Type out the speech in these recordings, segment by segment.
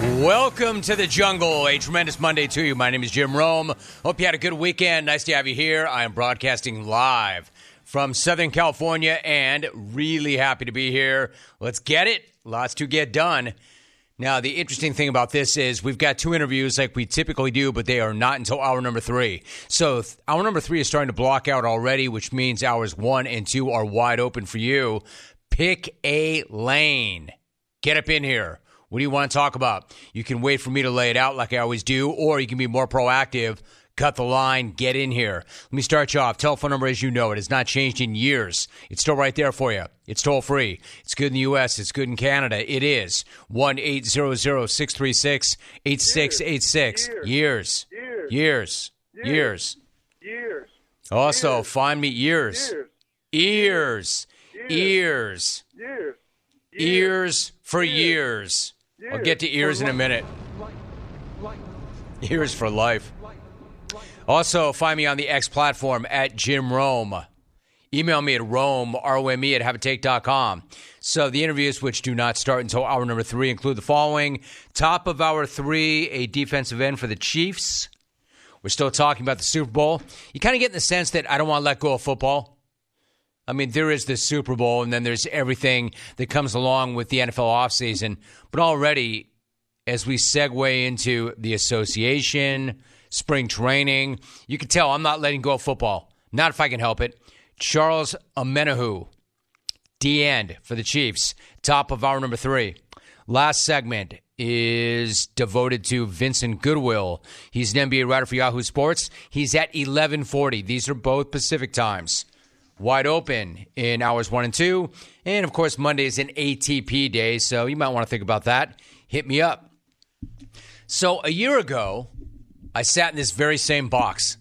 Welcome to the jungle. A tremendous Monday to you. My name is Jim Rome. Hope you had a good weekend. Nice to have you here. I am broadcasting live from Southern California and really happy to be here. Let's get it. Lots to get done. Now, the interesting thing about this is we've got two interviews like we typically do, but they are not until hour number three. So, hour number three is starting to block out already, which means hours one and two are wide open for you. Pick a lane. Get up in here. What do you want to talk about? You can wait for me to lay it out like I always do, or you can be more proactive. Cut the line, get in here. Let me start you off. Telephone number as you know it has not changed in years. It's still right there for you. It's toll free. It's good in the U.S., it's good in Canada. It is 1 800 636 8686. Years. Years. Years. Years. Also, find me ears. Years. Ears. Ears. Years. Ears for years. I'll get to ears in a minute. Ears for life. Also, find me on the X platform at Jim Rome. Email me at Rome, R-O-M-E at Habitate.com. So the interviews, which do not start until hour number three, include the following. Top of hour three, a defensive end for the Chiefs. We're still talking about the Super Bowl. You kind of get in the sense that I don't want to let go of football. I mean, there is the Super Bowl, and then there's everything that comes along with the NFL offseason. But already, as we segue into the association, spring training, you can tell I'm not letting go of football. Not if I can help it. Charles Omenihu, D end for the Chiefs, top of hour number three. Last segment is devoted to Vincent Goodwill. He's an NBA writer for Yahoo Sports. He's at 1140. These are both Pacific times wide open in hours one and two. And of course, Monday is an ATP day, so you might want to think about that. Hit me up. So, a year ago, I sat in this very same box.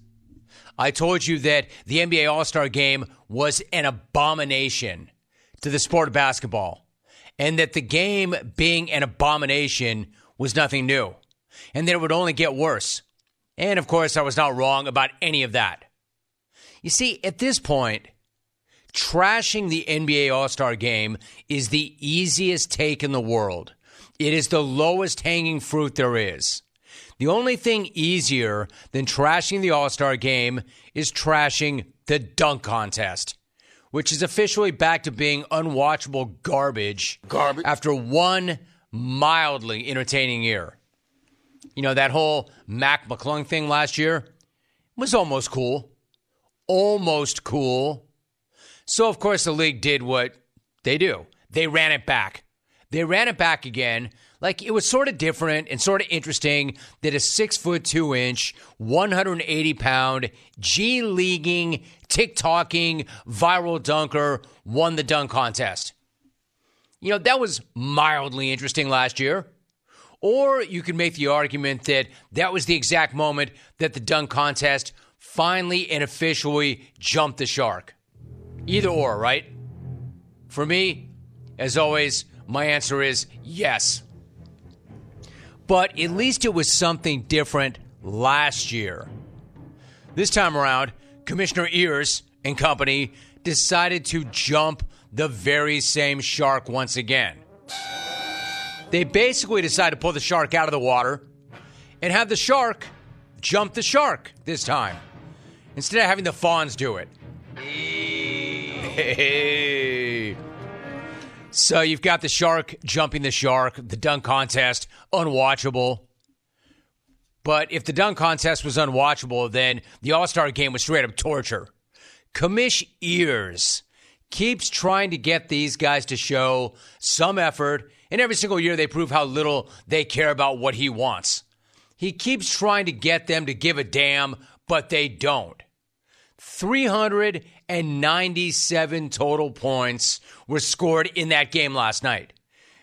I told you that the NBA All Star game was an abomination to the sport of basketball, and that the game being an abomination was nothing new, and that it would only get worse. And of course, I was not wrong about any of that. You see, at this point, trashing the NBA All Star game is the easiest take in the world. It is the lowest hanging fruit there is. The only thing easier than trashing the All Star game is trashing the dunk contest, which is officially back to being unwatchable garbage, Garbage. after one mildly entertaining year. You know, that whole Mac McClung thing last year was almost cool. Almost cool. So, of course, the league did what they do they ran it back. They ran it back again. Like it was sort of different and sort of interesting that a six foot two inch, 180 pound, G leaguing, TikToking, viral dunker won the dunk contest. You know, that was mildly interesting last year. Or you could make the argument that that was the exact moment that the dunk contest finally and officially jumped the shark. Either or, right? For me, as always, my answer is yes. But at least it was something different last year. This time around, Commissioner Ears and company decided to jump the very same shark once again. They basically decided to pull the shark out of the water and have the shark jump the shark this time instead of having the Fonz do it. Hey. So you've got the shark jumping the shark, the dunk contest, unwatchable. But if the dunk contest was unwatchable, then the All Star game was straight up torture. Commish Ears keeps trying to get these guys to show some effort, and every single year they prove how little they care about what he wants. He keeps trying to get them to give a damn, but they don't. 397 total points were scored in that game last night.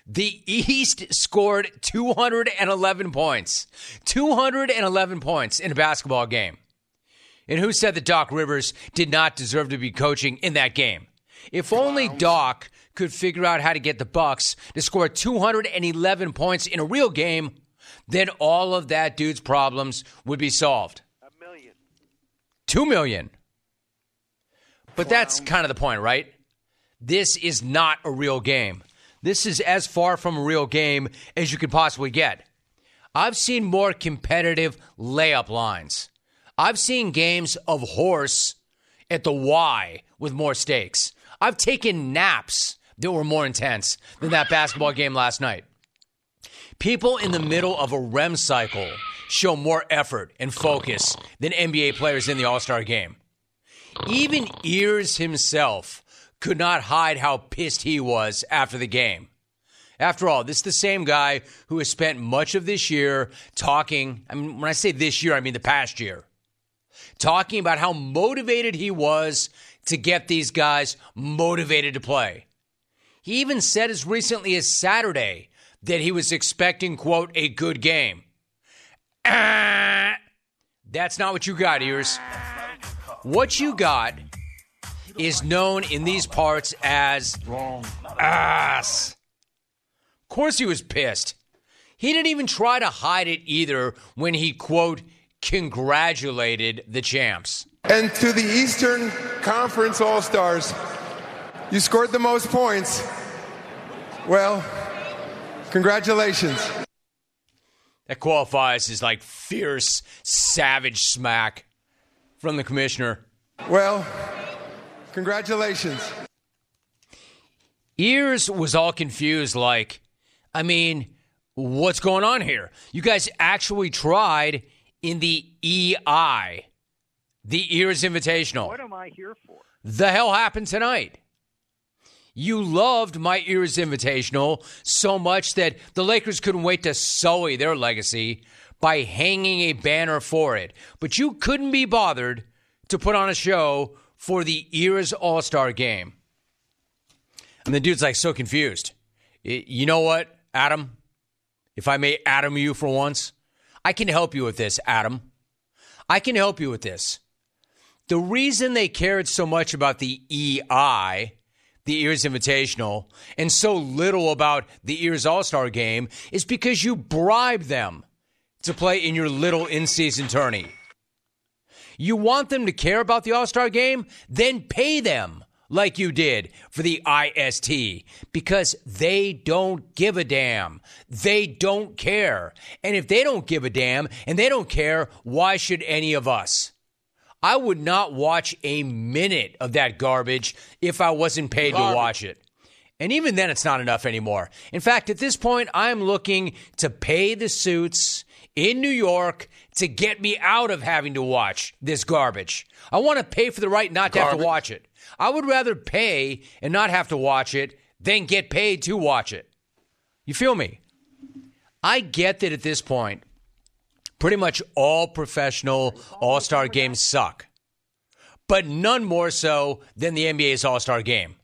The East scored 211 points. 211 points in a basketball game. And who said that Doc Rivers did not deserve to be coaching in that game? If only Doc could figure out how to get the Bucks to score 211 points in a real game, then all of that dude's problems would be solved. A million. 2 million. But that's kind of the point, right? This is not a real game. This is as far from a real game as you could possibly get. I've seen more competitive layup lines. I've seen games of horse at the Y with more stakes. I've taken naps that were more intense than that basketball game last night. People in the middle of a REM cycle show more effort and focus than NBA players in the All Star game. Even Ears himself could not hide how pissed he was after the game. After all, this is the same guy who has spent much of this year talking. I mean, when I say this year, I mean the past year. Talking about how motivated he was to get these guys motivated to play. He even said as recently as Saturday that he was expecting, quote, a good game. Ah, that's not what you got, ears. What you got is known in these parts as ass. Of course, he was pissed. He didn't even try to hide it either when he, quote, congratulated the champs. And to the Eastern Conference All Stars, you scored the most points. Well, congratulations. That qualifies as like fierce, savage smack from the commissioner. Well, congratulations. Ears was all confused, like, I mean, what's going on here? You guys actually tried in the EI, the Ears Invitational. What am I here for? The hell happened tonight? You loved my Ears Invitational so much that the Lakers couldn't wait to sully their legacy by hanging a banner for it. But you couldn't be bothered to put on a show for the Ears All Star game. And the dude's like so confused. You know what, Adam? If I may Adam you for once, I can help you with this, Adam. I can help you with this. The reason they cared so much about the EI the Ears Invitational and so little about the Ears All Star game is because you bribed them to play in your little in season tourney. You want them to care about the All Star game? Then pay them like you did for the IST because they don't give a damn. They don't care. And if they don't give a damn and they don't care, why should any of us? I would not watch a minute of that garbage if I wasn't paid garbage. to watch it. And even then, it's not enough anymore. In fact, at this point, I'm looking to pay the suits in New York to get me out of having to watch this garbage. I want to pay for the right not to garbage. have to watch it. I would rather pay and not have to watch it than get paid to watch it. You feel me? I get that at this point, Pretty much all professional All Star games suck, but none more so than the NBA's All Star game.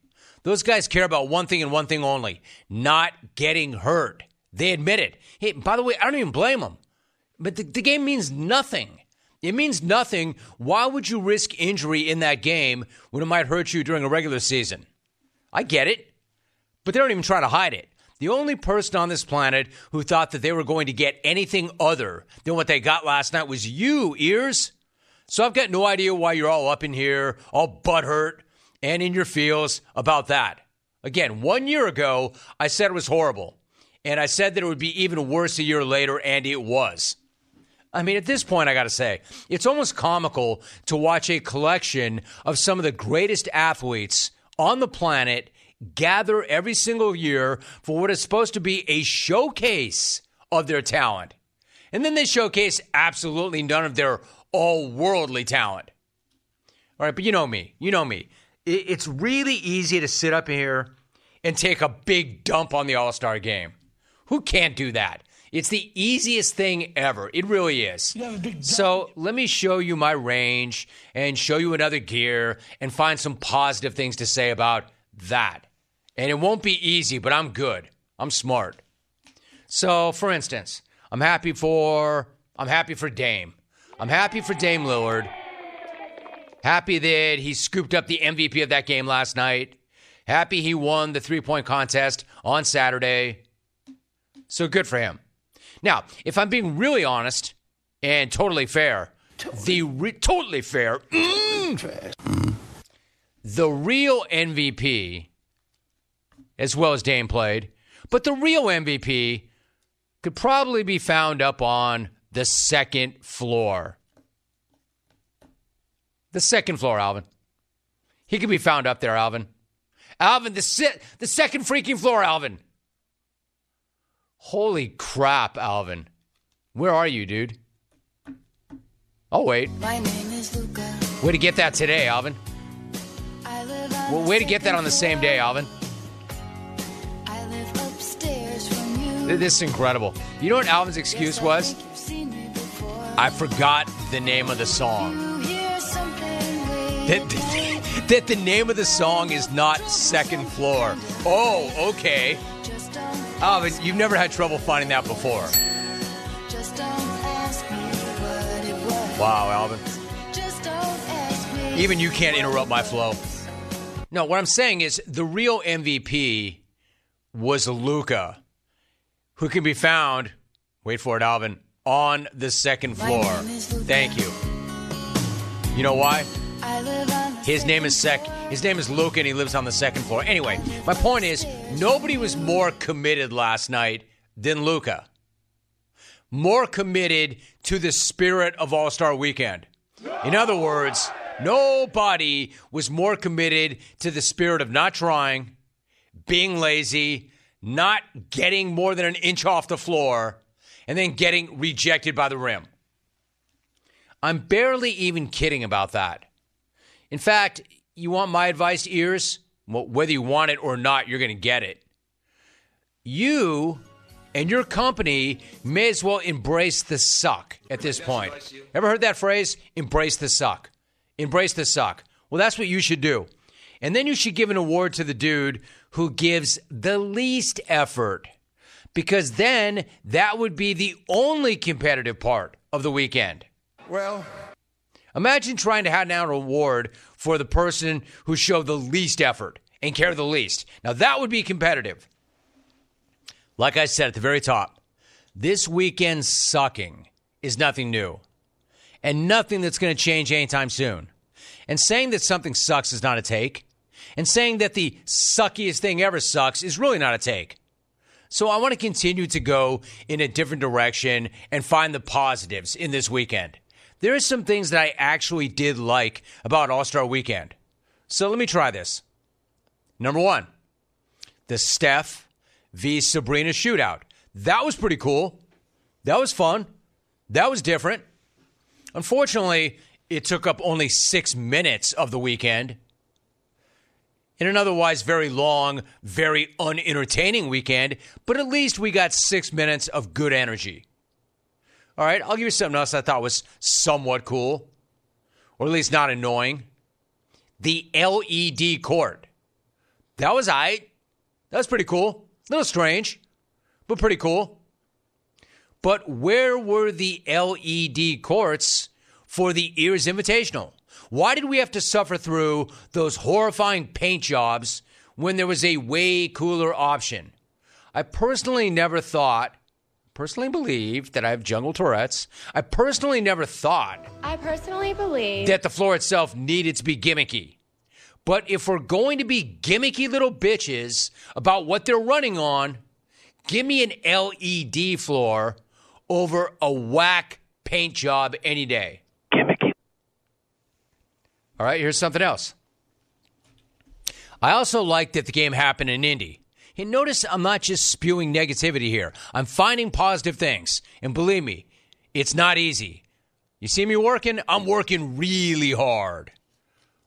Those guys care about one thing and one thing only not getting hurt. They admit it. Hey, by the way, I don't even blame them. But the, the game means nothing. It means nothing. Why would you risk injury in that game when it might hurt you during a regular season? I get it, but they don't even try to hide it. The only person on this planet who thought that they were going to get anything other than what they got last night was you, ears. So I've got no idea why you're all up in here, all butthurt and in your feels about that. Again, one year ago, I said it was horrible. And I said that it would be even worse a year later, and it was. I mean, at this point, I got to say, it's almost comical to watch a collection of some of the greatest athletes on the planet gather every single year for what is supposed to be a showcase of their talent. And then they showcase absolutely none of their all worldly talent. All right, but you know me. You know me. It's really easy to sit up here and take a big dump on the All Star game. Who can't do that? It's the easiest thing ever. It really is. So let me show you my range and show you another gear and find some positive things to say about that. And it won't be easy, but I'm good. I'm smart. So, for instance, I'm happy for I'm happy for Dame. I'm happy for Dame Lillard. Happy that he scooped up the MVP of that game last night. Happy he won the three-point contest on Saturday. So good for him. Now, if I'm being really honest and totally fair, totally. the re- totally fair, mm, the real MVP as well as Dame played. But the real MVP could probably be found up on the second floor. The second floor, Alvin. He could be found up there, Alvin. Alvin, the, si- the second freaking floor, Alvin. Holy crap, Alvin. Where are you, dude? Oh, wait. My name is Luka. Way to get that today, Alvin. I live on Well, way to get that on the same day, Alvin. I live upstairs from you. This is incredible. You know what Alvin's excuse was? think you've seen me before. I forgot the name of the song. You hear something way That, that the name of the song is not Second Floor. Oh, okay. Oh, don't, Alvin, you've never had trouble finding that before. just don't ask me what it was. Wow, Alvin. Just don't ask me. Even you can't interrupt my flow. No, what I'm saying is the real MVP was Luka, who can be found, wait for it, Alvin, on the second floor. Thank you. You know why? His name is Sec. His name is Luka, and he lives on the second floor. Anyway, my point is, nobody was more committed last night than Luka. More committed to the spirit of All Star Weekend. In other words, nobody was more committed to the spirit of not trying, being lazy, not getting more than an inch off the floor, and then getting rejected by the rim. I'm barely even kidding about that. In fact, you want my advice, ears? Well, whether you want it or not, you're going to get it. You and your company may as well embrace the suck at this point. Ever heard that phrase? Embrace the suck. Embrace the suck. Well, that's what you should do. And then you should give an award to the dude who gives the least effort. Because then that would be the only competitive part of the weekend. Well, Imagine trying to hand out an award for the person who showed the least effort and cared the least. Now, that would be competitive. Like I said at the very top, this weekend sucking is nothing new and nothing that's going to change anytime soon. And saying that something sucks is not a take, and saying that the suckiest thing ever sucks is really not a take. So I want to continue to go in a different direction and find the positives in this weekend. There are some things that I actually did like about All Star Weekend. So let me try this. Number one, the Steph v. Sabrina shootout. That was pretty cool. That was fun. That was different. Unfortunately, it took up only six minutes of the weekend. In an otherwise very long, very unentertaining weekend, but at least we got six minutes of good energy. All right, I'll give you something else I thought was somewhat cool, or at least not annoying. The LED court. That was I. That was pretty cool. A little strange, but pretty cool. But where were the LED courts for the Ears Invitational? Why did we have to suffer through those horrifying paint jobs when there was a way cooler option? I personally never thought, personally believe that I have jungle Tourette's. I personally never thought I personally believe that the floor itself needed to be gimmicky. But if we're going to be gimmicky little bitches about what they're running on, give me an LED floor over a whack paint job any day. Gimmicky. All right, here's something else. I also like that the game happened in Indy. And notice I'm not just spewing negativity here. I'm finding positive things. And believe me, it's not easy. You see me working? I'm working really hard.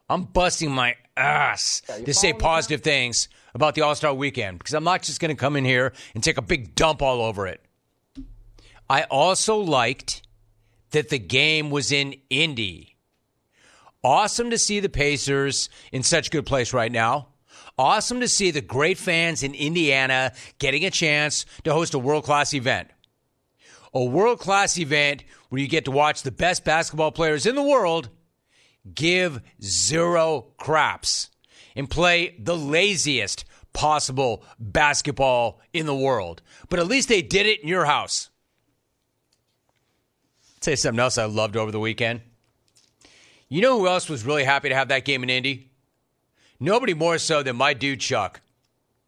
I'm busting my ass to say positive things about the All Star weekend because I'm not just going to come in here and take a big dump all over it. I also liked that the game was in Indy. Awesome to see the Pacers in such good place right now. Awesome to see the great fans in Indiana getting a chance to host a world class event. A world class event where you get to watch the best basketball players in the world give zero craps and play the laziest possible basketball in the world. But at least they did it in your house. tell you something else I loved over the weekend. You know who else was really happy to have that game in Indy? Nobody more so than my dude Chuck.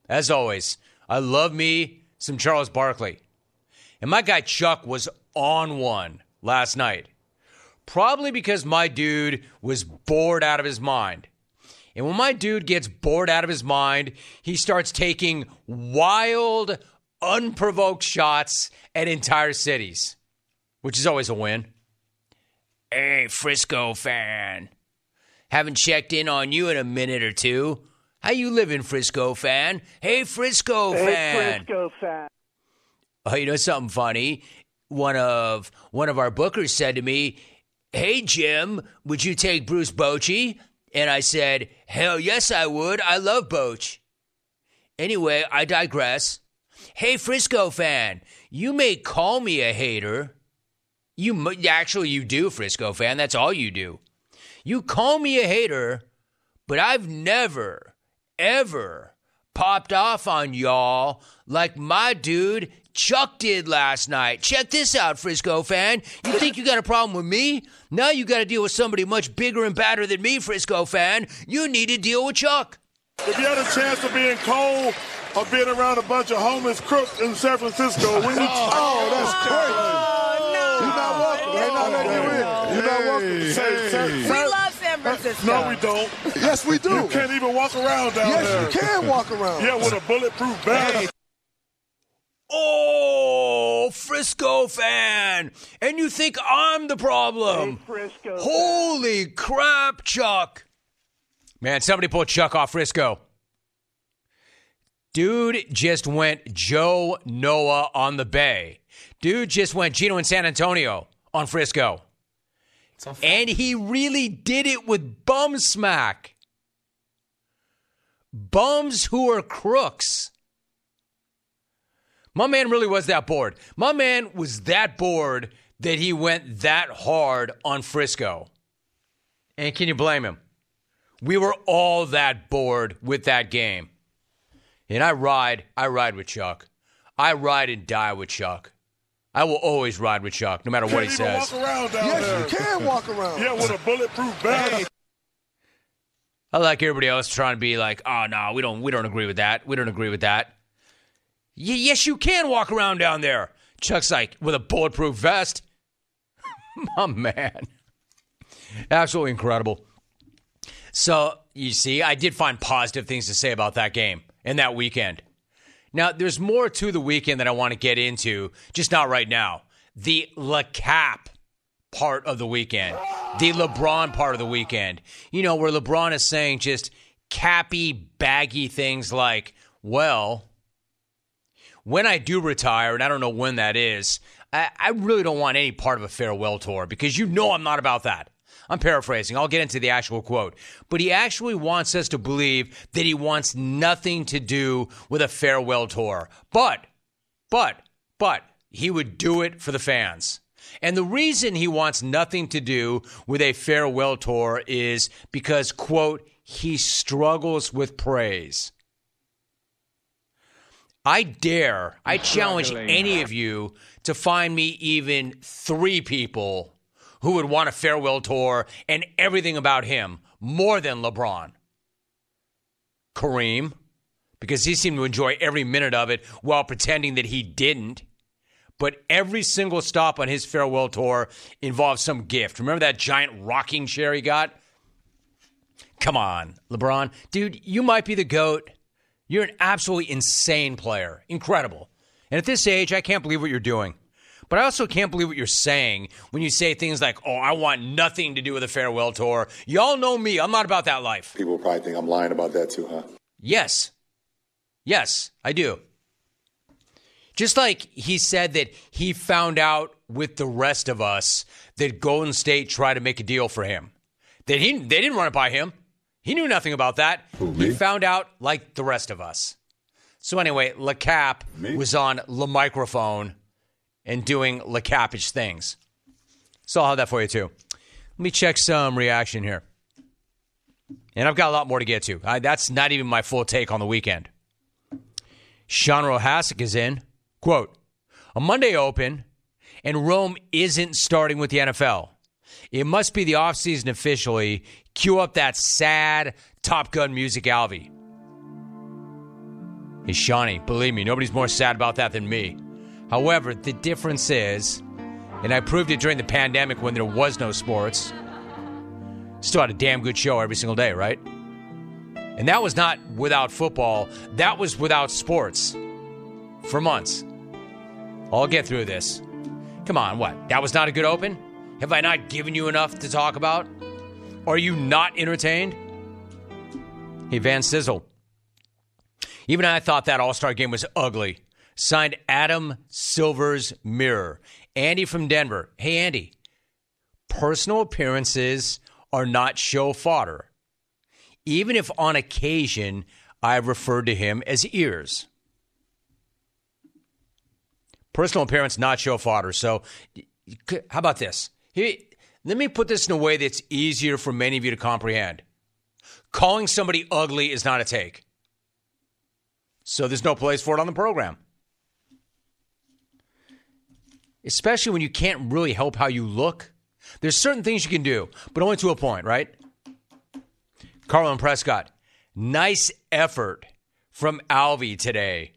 As always, I love me some Charles Barkley. And my guy Chuck was on one last night. Probably because my dude was bored out of his mind. And when my dude gets bored out of his mind, he starts taking wild, unprovoked shots at entire cities, which is always a win. Hey, Frisco fan. Haven't checked in on you in a minute or two. How you living, Frisco fan? Hey, Frisco Hey, fan. Frisco fan. Oh, you know something funny? One of one of our bookers said to me, "Hey Jim, would you take Bruce Bochy?" And I said, "Hell yes, I would. I love Boch." Anyway, I digress. Hey Frisco fan, you may call me a hater. You actually you do, Frisco fan. That's all you do. You call me a hater, but I've never, ever popped off on y'all like my dude Chuck did last night. Check this out, Frisco fan. You think you got a problem with me? Now you got to deal with somebody much bigger and badder than me, Frisco fan. You need to deal with Chuck. If you had a chance of being cold or being around a bunch of homeless crooks in San Francisco, when you Oh, that's oh, crazy. Oh, You're not welcome. They're not letting you in. You're not welcome. say, say, We say- love San Francisco. no, we don't. Yes, we do. You can't even walk around down there. Yes, you can walk around. Yeah, with a bulletproof vest. Oh, Frisco fan. And you think I'm the problem. Frisco. Holy crap, Chuck. Man, somebody pull Chuck off Frisco. Dude just went Joe Noah on the Bay. Dude just went Gino in San Antonio on Frisco. And he really did it with bum smack. Bums who are crooks. My man really was that bored. My man was that bored that he went that hard on Frisco. And can you blame him? We were all that bored with that game. And I ride, I ride with Chuck. I ride and die with Chuck. I will always ride with Chuck, no matter what he Can't even says. walk around down Yes, there. you can walk around. Yeah, with a bulletproof vest. I like everybody else trying to be like, oh no, we don't we don't agree with that. We don't agree with that. Y- yes, you can walk around down there. Chuck's like with a bulletproof vest. My man. Absolutely incredible. So you see, I did find positive things to say about that game and that weekend. Now, there's more to the weekend that I want to get into, just not right now. The LeCap part of the weekend, the LeBron part of the weekend. You know, where LeBron is saying just cappy, baggy things like, well, when I do retire, and I don't know when that is, I, I really don't want any part of a farewell tour because you know I'm not about that. I'm paraphrasing. I'll get into the actual quote. But he actually wants us to believe that he wants nothing to do with a farewell tour. But, but, but, he would do it for the fans. And the reason he wants nothing to do with a farewell tour is because, quote, he struggles with praise. I dare, I challenge any of you to find me even three people who would want a farewell tour and everything about him more than LeBron. Kareem, because he seemed to enjoy every minute of it while pretending that he didn't. But every single stop on his farewell tour involved some gift. Remember that giant rocking chair he got? Come on, LeBron. Dude, you might be the GOAT. You're an absolutely insane player. Incredible. And at this age, I can't believe what you're doing. But I also can't believe what you're saying when you say things like, oh, I want nothing to do with a farewell tour. Y'all know me. I'm not about that life. People probably think I'm lying about that too, huh? Yes. Yes, I do. Just like he said that he found out with the rest of us that Golden State tried to make a deal for him. That he they didn't run it by him. He knew nothing about that. Who, he found out like the rest of us. So anyway, LeCap was on the microphone and doing LeCapish things. So I'll have that for you too. Let me check some reaction here. And I've got a lot more to get to. I, that's not even my full take on the weekend. Sean Rohasic is in. Quote, a Monday open, and Rome isn't starting with the NFL. It must be the offseason officially. Cue up that sad Top Gun music, Alvy. Hey, Shawnee, believe me, nobody's more sad about that than me. However, the difference is, and I proved it during the pandemic when there was no sports, still had a damn good show every single day, right? And that was not without football, that was without sports for months. I'll get through this. Come on, what? That was not a good open? Have I not given you enough to talk about? Are you not entertained? Hey, Van Sizzle. Even I thought that All Star game was ugly. Signed Adam Silver's Mirror. Andy from Denver. Hey, Andy. Personal appearances are not show fodder, even if on occasion I've referred to him as ears. Personal appearance, not show fodder. So, how about this? Here, let me put this in a way that's easier for many of you to comprehend. Calling somebody ugly is not a take. So there's no place for it on the program. Especially when you can't really help how you look. There's certain things you can do, but only to a point, right? Carlin Prescott, nice effort from Alvy today.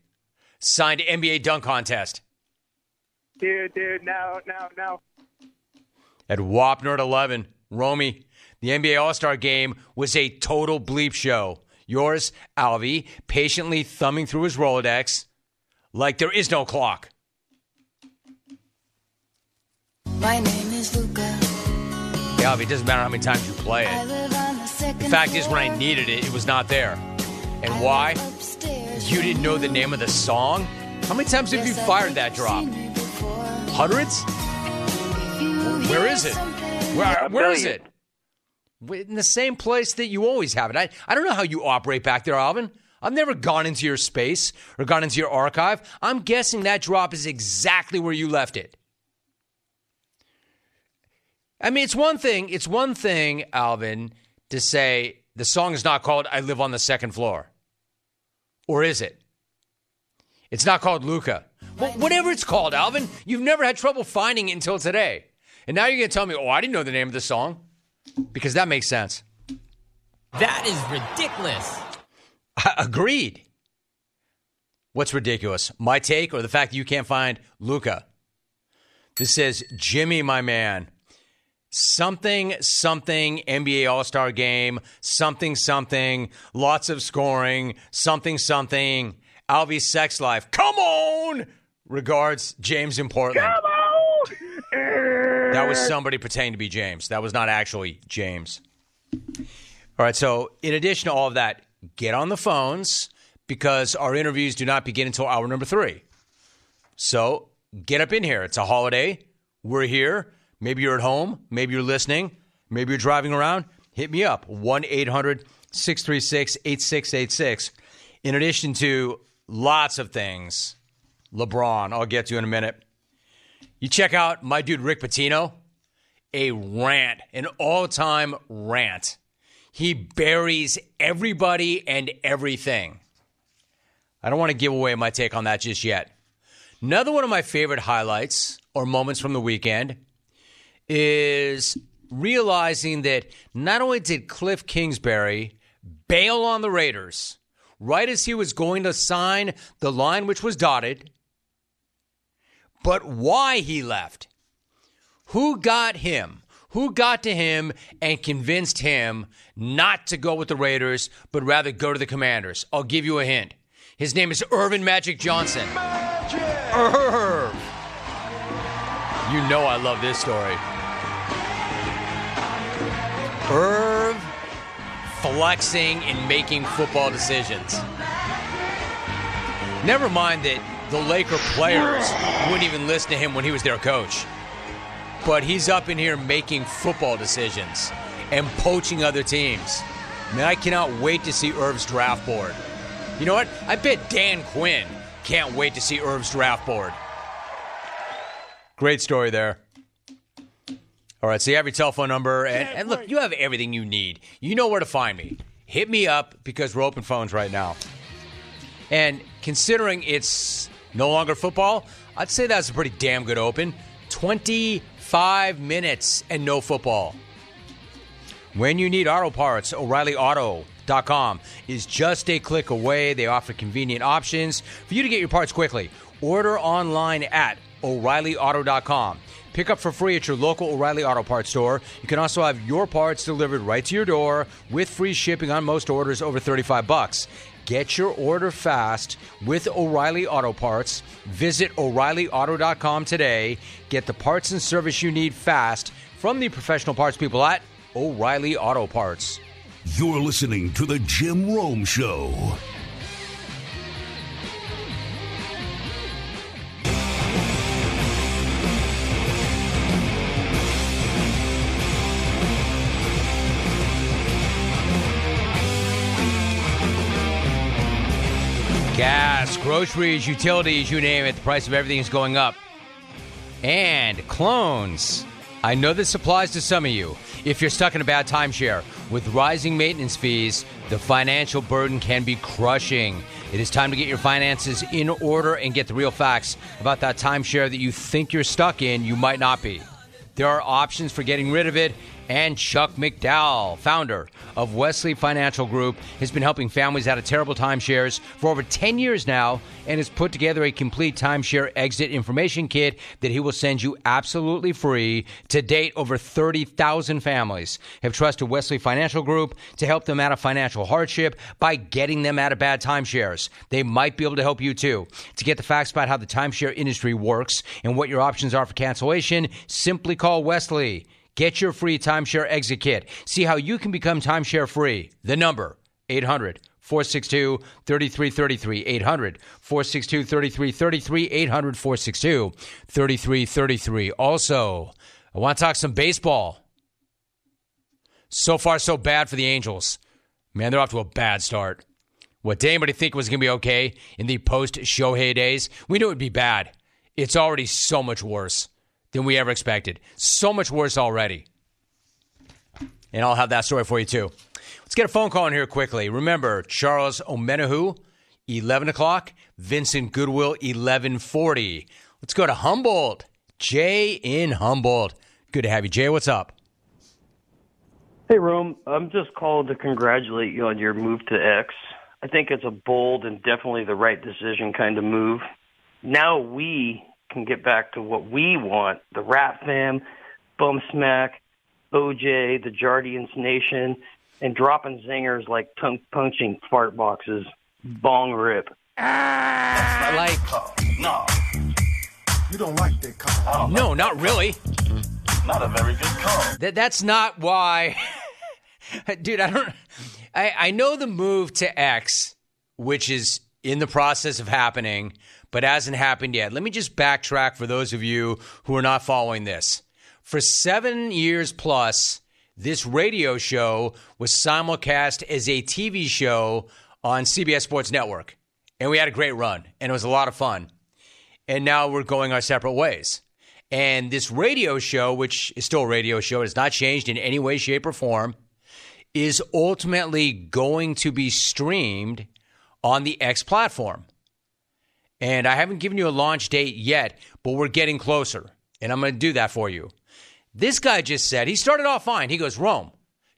Signed NBA dunk contest. Dude, dude, no, no, no. At Wapner at 11, Romy, the NBA All Star game was a total bleep show. Yours, Alvy, patiently thumbing through his Rolodex like there is no clock. My name is Luka. Hey, Alvy, it doesn't matter how many times you play it. the second The fact is, when I needed it, it was not there. And I why? You didn't know the name of the song? How many times have you Yes, I fired that drop? seen me before. Hundreds? If you Where hear is it? Where, where is it? In the same place that you always have it. I, I don't know how you operate back there, Alvin. I've never gone into your space or gone into your archive. I'm guessing that drop is exactly where you left it. I mean, it's one thing, it's one thing, Alvin, to say the song is not called I Live on the Second Floor. Or is it? It's not called Luka. Well, whatever it's called, Alvin, you've never had trouble finding it until today. And now you're going to tell me, oh, I didn't know the name of the song? Because that makes sense. That is ridiculous. Agreed. What's ridiculous? My take or the fact that you can't find Luka? This says, Jimmy, my man. Something, something, NBA All Star game, something, something, lots of scoring, something, something, Alvy's sex life. Come on! Regards, James in Portland. Come on! That was somebody pretending to be James. That was not actually James. All right. So, in addition to all of that, get on the phones because our interviews do not begin until hour number three. So, get up in here. It's a holiday. We're here. Maybe you're at home. Maybe you're listening. Maybe you're driving around. Hit me up 1 800 636 8686. In addition to lots of things, LeBron, I'll get to in a minute. You check out my dude Rick Pitino, a rant, an all time rant. He buries everybody and everything. I don't want to give away my take on that just yet. Another one of my favorite highlights or moments from the weekend is realizing that not only did Cliff Kingsbury bail on the Raiders right as he was going to sign the line which was dotted, but why he left. Who got him? Who got to him and convinced him not to go with the Raiders, but rather go to the Commanders? I'll give you a hint. His name is Earvin Magic Johnson. Magic! Irv. You know I love this story. Irv flexing and making football decisions. Never mind that the Laker players wouldn't even listen to him when he was their coach. But he's up in here making football decisions and poaching other teams. Man, I cannot wait to see Irv's draft board. You know what? I bet Dan Quinn can't wait to see Irv's draft board. Great story there. All right, so you have your telephone number, and, and look, you have everything you need. You know where to find me. Hit me up because we're open phones right now. And considering it's no longer football, I'd say that's a pretty damn good open. 25 minutes and no football. When you need auto parts, O'ReillyAuto.com is just a click away. They offer convenient options for you to get your parts quickly. Order online at O'ReillyAuto.com. Pick up for free at your local O'Reilly Auto Parts store. You can also have your parts delivered right to your door with free shipping on most orders over 35 bucks. Get your order fast with O'Reilly Auto Parts. Visit O'ReillyAuto.com today. Get the parts and service you need fast from the professional parts people at O'Reilly Auto Parts. You're listening to The Jim Rome Show. Gas, groceries, utilities, you name it, the price of everything is going up. And clones. I know this applies to some of you. If you're stuck in a bad timeshare with rising maintenance fees, the financial burden can be crushing. It is time to get your finances in order and get the real facts about that timeshare that you think you're stuck in, you might not be. There are options for getting rid of it, and Chuck McDowell, founder of Wesley Financial Group, has been helping families out of terrible timeshares for over 10 years now and has put together a complete timeshare exit information kit that he will send you absolutely free. To date, over 30,000 families have trusted Wesley Financial Group to help them out of financial hardship by getting them out of bad timeshares. They might be able to help you too. To get the facts about how the timeshare industry works and what your options are for cancellation, simply call Wesley. Get your free timeshare exit kit. See how you can become timeshare free. The number 800 462 3333. 800 462 3333. 800 462 3333. Also, I want to talk some baseball. So far, so bad for the Angels. Man, they're off to a bad start. What did anybody think was going to be okay in the post Shohei days? We knew it would be bad. It's already so much worse than we ever expected. So much worse already. And I'll have that story for you too. Let's get a phone call in here quickly. Remember, Charles Omenihu, 11 o'clock. Vincent Goodwill, 1140. Let's go to Humboldt. Jay in Humboldt. Good to have you, Jay. What's up? Hey, Rome. I'm just called to congratulate you on your move to X. I think it's a bold and definitely the right decision kind of move. Now we can get back to what we want the Rap Fam, Bum Smack, OJ, the Jardians Nation, and dropping zingers like tongue punching fart boxes. Bong rip. Ah, Like, No. You don't like that call. no, not really. Not a very good call. That that's not why, dude. I don't. I I know the move to X, which is in the process of happening, but hasn't happened yet. Let me just backtrack for those of you who are not following this. For seven years plus, this radio show was simulcast as a TV show on CBS Sports Network, and we had a great run, and it was a lot of fun. And now we're going our separate ways. And this radio show, which is still a radio show, has not changed in any way, shape, or form, is ultimately going to be streamed on the X platform. And I haven't given you a launch date yet, but we're getting closer. And I'm going to do that for you. This guy just said, he started off fine. He goes, Rome,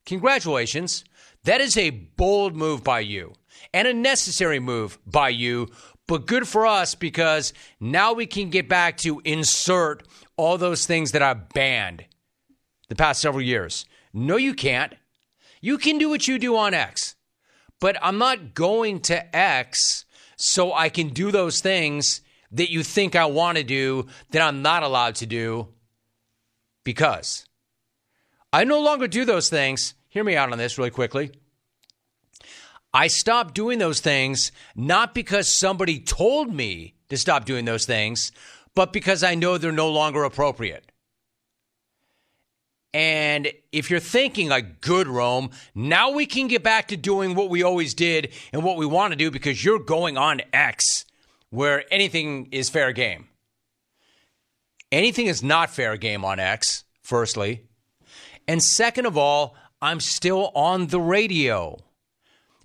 congratulations. That is a bold move by you and a necessary move by you, but good for us because now we can get back to insert all those things that are banned the past several years. No, you can't. You can do what you do on X, but I'm not going to X so I can do those things that you think I want to do that I'm not allowed to do because I no longer do those things. Hear me out on this really quickly. I stopped doing those things not because somebody told me to stop doing those things, but because I know they're no longer appropriate. And if you're thinking like good Rome, now we can get back to doing what we always did and what we want to do because you're going on X where anything is fair game. Anything is not fair game on X, firstly. And second of all, I'm still on the radio.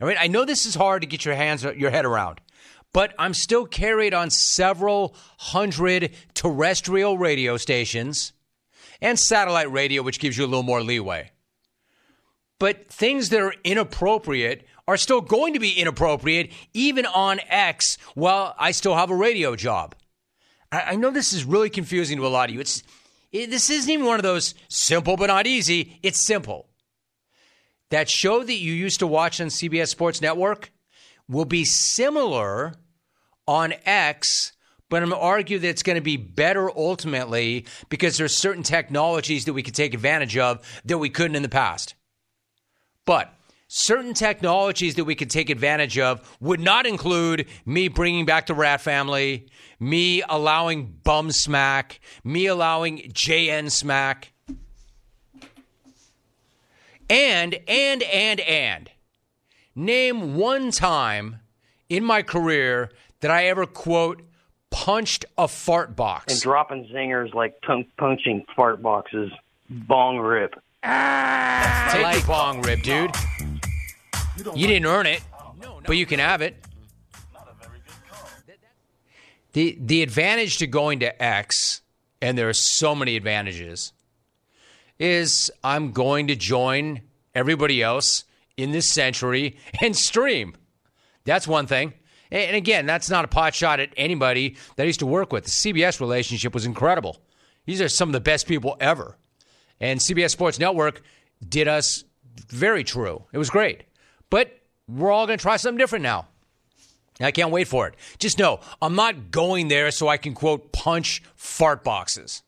All right, I know this is hard to get your hands your head around, but I'm still carried on several hundred terrestrial radio stations and satellite radio, which gives you a little more leeway. But things that are inappropriate are still going to be inappropriate, even on X, while I still have a radio job. I, I know this is really confusing to a lot of you. It's it, this isn't even one of those simple but not easy. It's simple. That show that you used to watch on CBS Sports Network will be similar on X, but I'm going to argue that it's going to be better ultimately because there's certain technologies that we could take advantage of that we couldn't in the past. But certain technologies that we could take advantage of would not include me bringing back the Rat Family, me allowing Bum Smack, me allowing JN Smack. And, and, and, and. Name one time in my career that I ever, quote, punched a fart box. And dropping zingers like tongue punching fart boxes. Bong rip. Ah, Take your bong rip, dude. You didn't earn it, but you can have it. The the advantage to going to X, and there are so many advantages, is I'm going to join everybody else in this century and stream. That's one thing. And again, that's not a pot shot at anybody that I used to work with. The CBS relationship was incredible. These are some of the best people ever. And CBS Sports Network did us very true. It was great. But we're all going to try something different now. I can't wait for it. Just know, I'm not going there so I can, quote, punch fart boxes.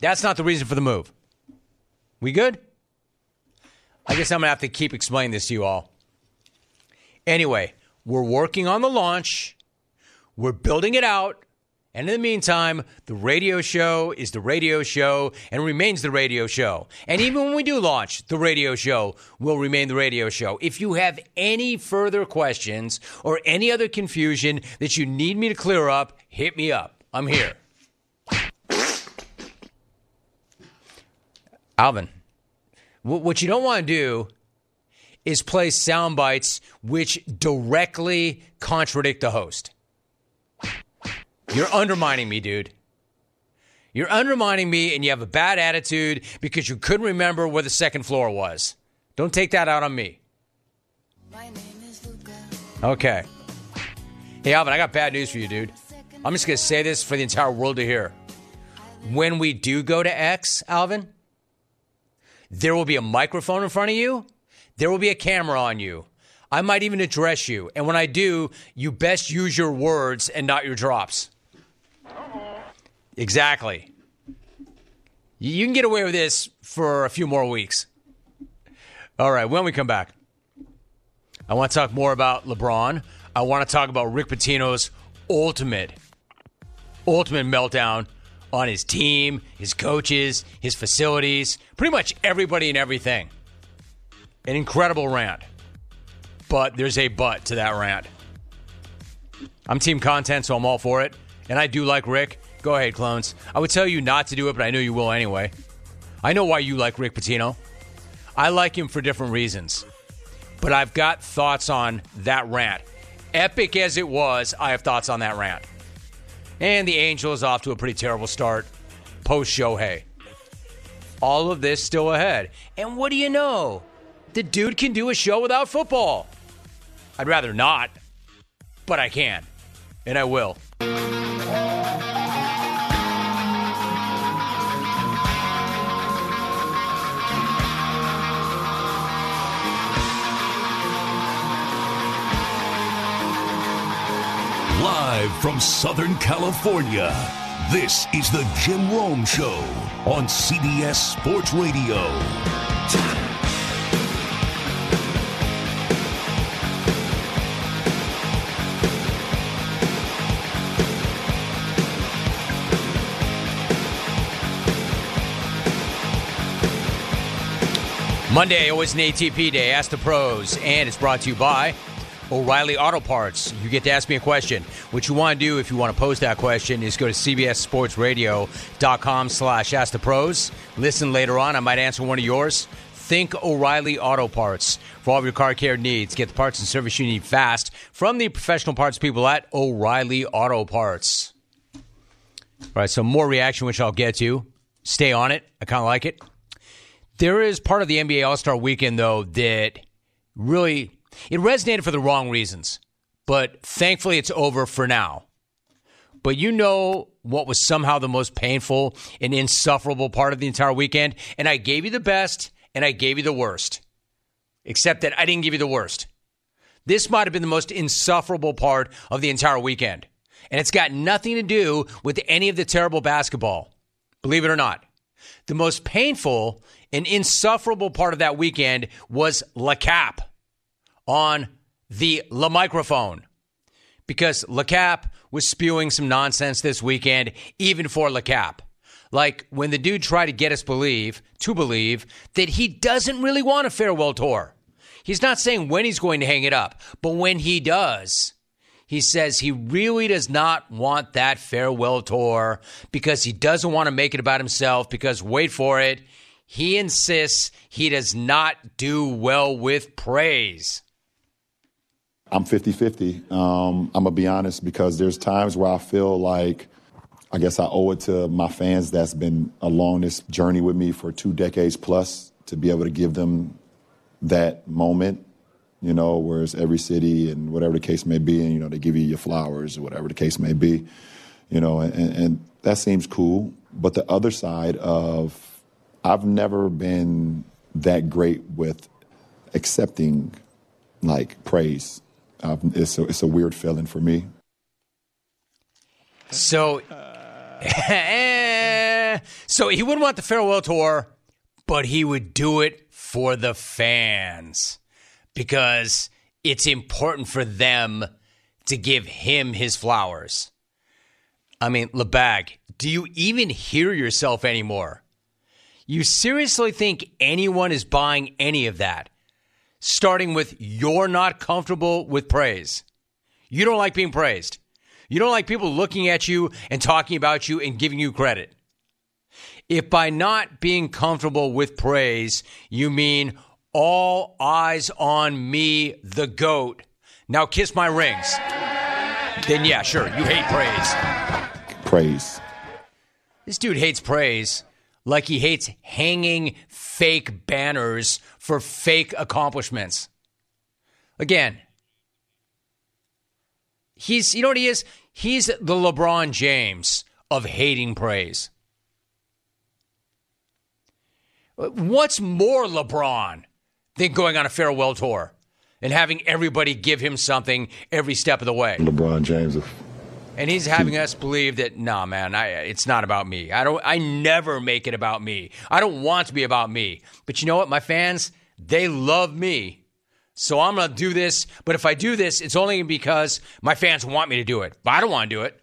That's not the reason for the move. We good? I guess I'm going to have to keep explaining this to you all. Anyway, we're working on the launch, we're building it out. And in the meantime, the radio show is the radio show and remains the radio show. And even when we do launch, the radio show will remain the radio show. If you have any further questions or any other confusion that you need me to clear up, hit me up. I'm here. Alvin, what you don't want to do is play sound bites which directly contradict the host. You're undermining me, dude. You're undermining me and you have a bad attitude because you couldn't remember where the second floor was. Don't take that out on me. Okay. Hey, Alvin, I got bad news for you, dude. I'm just going to say this for the entire world to hear. When we do go to X, Alvin, there will be a microphone in front of you, there will be a camera on you. I might even address you. And when I do, you best use your words and not your drops. Uh-huh. Exactly. You can get away with this for a few more weeks. All right, when we come back, I want to talk more about LeBron. I want to talk about Rick Pitino's ultimate, ultimate meltdown on his team, his coaches, his facilities, pretty much everybody and everything. An incredible rant. But there's a but to that rant. I'm team content, so I'm all for it. And I do like Rick. Go ahead, clones. I would tell you not to do it, but I know you will anyway. I know why you like Rick Pitino. I like him for different reasons. But I've got thoughts on that rant. Epic as it was, I have thoughts on that rant. And the Angels off to a pretty terrible start post Shohei. All of this still ahead. And what do you know? The dude can do a show without football. I'd rather not, but I can. And I will. Live from Southern California, this is the Jim Rome Show on CBS Sports Radio. Monday, always an ATP day. Ask the pros, and it's brought to you by O'Reilly Auto Parts. You get to ask me a question. What you want to do if you want to post that question is go to cbssportsradio.com slash ask the pros. Listen later on. I might answer one of yours. Think O'Reilly Auto Parts for all of your car care needs. Get the parts and service you need fast from the professional parts people at O'Reilly Auto Parts. All right, so more reaction, which I'll get to. Stay on it. I kind of like it. There is part of the NBA All Star weekend, though, that really it resonated for the wrong reasons. But thankfully, it's over for now. But you know what was somehow the most painful and insufferable part of the entire weekend? And I gave you the best and I gave you the worst. Except that I didn't give you the worst. This might have been the most insufferable part of the entire weekend. And it's got nothing to do with any of the terrible basketball. Believe it or not. The most painful and insufferable part of that weekend was LeCap on the La Microphone because LeCap was spewing some nonsense this weekend, even for LeCap. Like when the dude tried to get us believe to believe that he doesn't really want a farewell tour. He's not saying when he's going to hang it up, but when he does, he says he really does not want that farewell tour because he doesn't want to make it about himself because wait for it, he insists he does not do well with praise. I'm 50 50. Um, I'm going to be honest because there's times where I feel like I guess I owe it to my fans that's been along this journey with me for two decades plus to be able to give them that moment, you know, whereas every city and whatever the case may be, and, you know, they give you your flowers or whatever the case may be, you know, and, and that seems cool. But the other side of I've never been that great with accepting like praise. Uh, it's, a, it's a weird feeling for me. So, so he wouldn't want the farewell tour, but he would do it for the fans because it's important for them to give him his flowers. I mean, LeBag, do you even hear yourself anymore? You seriously think anyone is buying any of that? Starting with you're not comfortable with praise. You don't like being praised. You don't like people looking at you and talking about you and giving you credit. If by not being comfortable with praise, you mean all eyes on me, the goat, now kiss my rings, then yeah, sure, you hate praise. Praise. This dude hates praise like he hates hanging fake banners for fake accomplishments. Again, he's, you know what he is? He's the LeBron James of hating praise. What's more LeBron than going on a farewell tour and having everybody give him something every step of the way? LeBron James. And he's having us believe that, nah, man, I, it's not about me. I don't. I never make it about me. I don't want to be about me. But you know what? My fans, they love me. So I'm going to do this. But if I do this, it's only because my fans want me to do it. But I don't want to do it.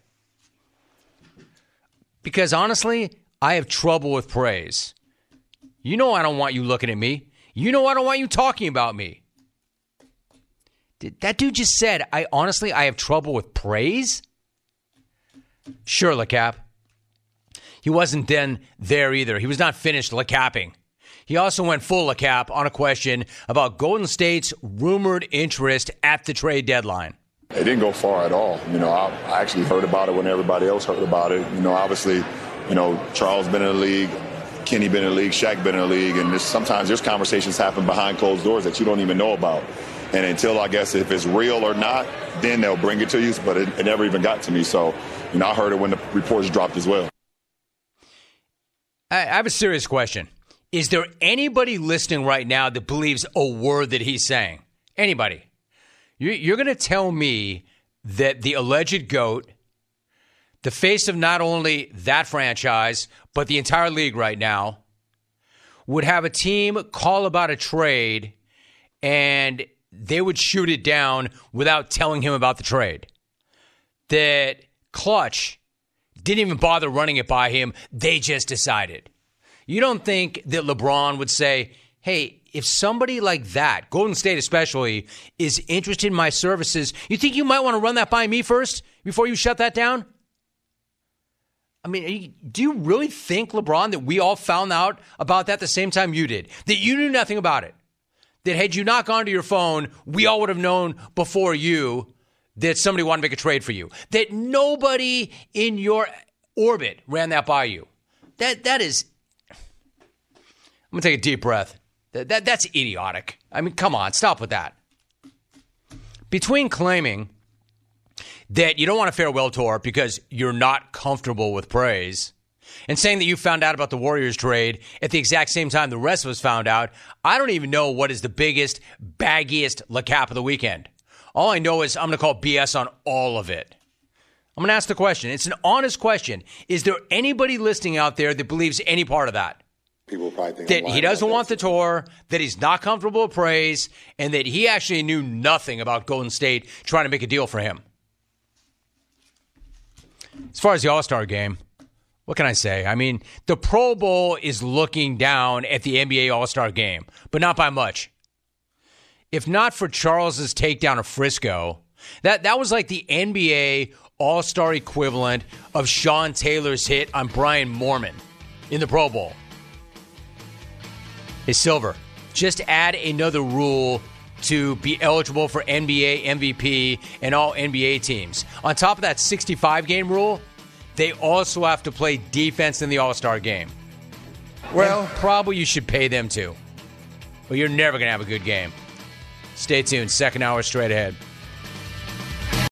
Because honestly, I have trouble with praise. You know I don't want you looking at me. You know I don't want you talking about me. Did that dude just said, I honestly, I have trouble with praise? Sure, LeCap. He wasn't then there either. He was not finished LeCapping. He also went full LeCap on a question about Golden State's rumored interest at the trade deadline. It didn't go far at all. You know, I, I actually heard about it when everybody else heard about it. You know, obviously, you know, Charles been in the league, Kenny been in the league, Shaq been in the league, and this, sometimes there's conversations happen behind closed doors that you don't even know about. And until I guess if it's real or not, then they'll bring it to you. But it, it never even got to me. So, you know, I heard it when the reports dropped as well. I have a serious question. Is there anybody listening right now that believes a word that he's saying? Anybody? You're going to tell me that the alleged GOAT, the face of not only that franchise, but the entire league right now, would have a team call about a trade and they would shoot it down without telling him about the trade. That Klutch didn't even bother running it by him, they just decided. You don't think that LeBron would say, hey, if somebody like that, Golden State especially, is interested in my services, you think you might want to run that by me first before you shut that down? I mean, do you really think, LeBron, that we all found out about that the same time you did? That you knew nothing about it? That had you not gone to your phone, we all would have known before you that somebody wanted to make a trade for you? That nobody in your orbit ran that by you? That that is. I'm gonna take a deep breath. That, that that's idiotic. I mean, come on, stop with that. Between claiming that you don't want a farewell tour because you're not comfortable with praise. And saying that you found out about the Warriors trade at the exact same time the rest of us found out, I don't even know what is the biggest, baggiest LeCap of the weekend. All I know is I'm going to call BS on all of it. I'm going to ask the question. It's an honest question. Is there anybody listening out there that believes any part of that? People probably think that he doesn't want the tour, that he's not comfortable with praise, and that he actually knew nothing about Golden State trying to make a deal for him. As far as the All Star game, what can I say? I mean, the Pro Bowl is looking down at the NBA All Star game, but not by much. If not for Charles's takedown of Frisco, that, that was like the NBA All Star equivalent of Sean Taylor's hit on Brian Moorman in the Pro Bowl. Hey, Silver, just add another rule to be eligible for NBA MVP and all NBA teams. On top of that 65 game rule, they also have to play defense in the All Star game. Well, And probably you should pay them too. But you're never going to have a good game. Stay tuned. Second hour straight ahead.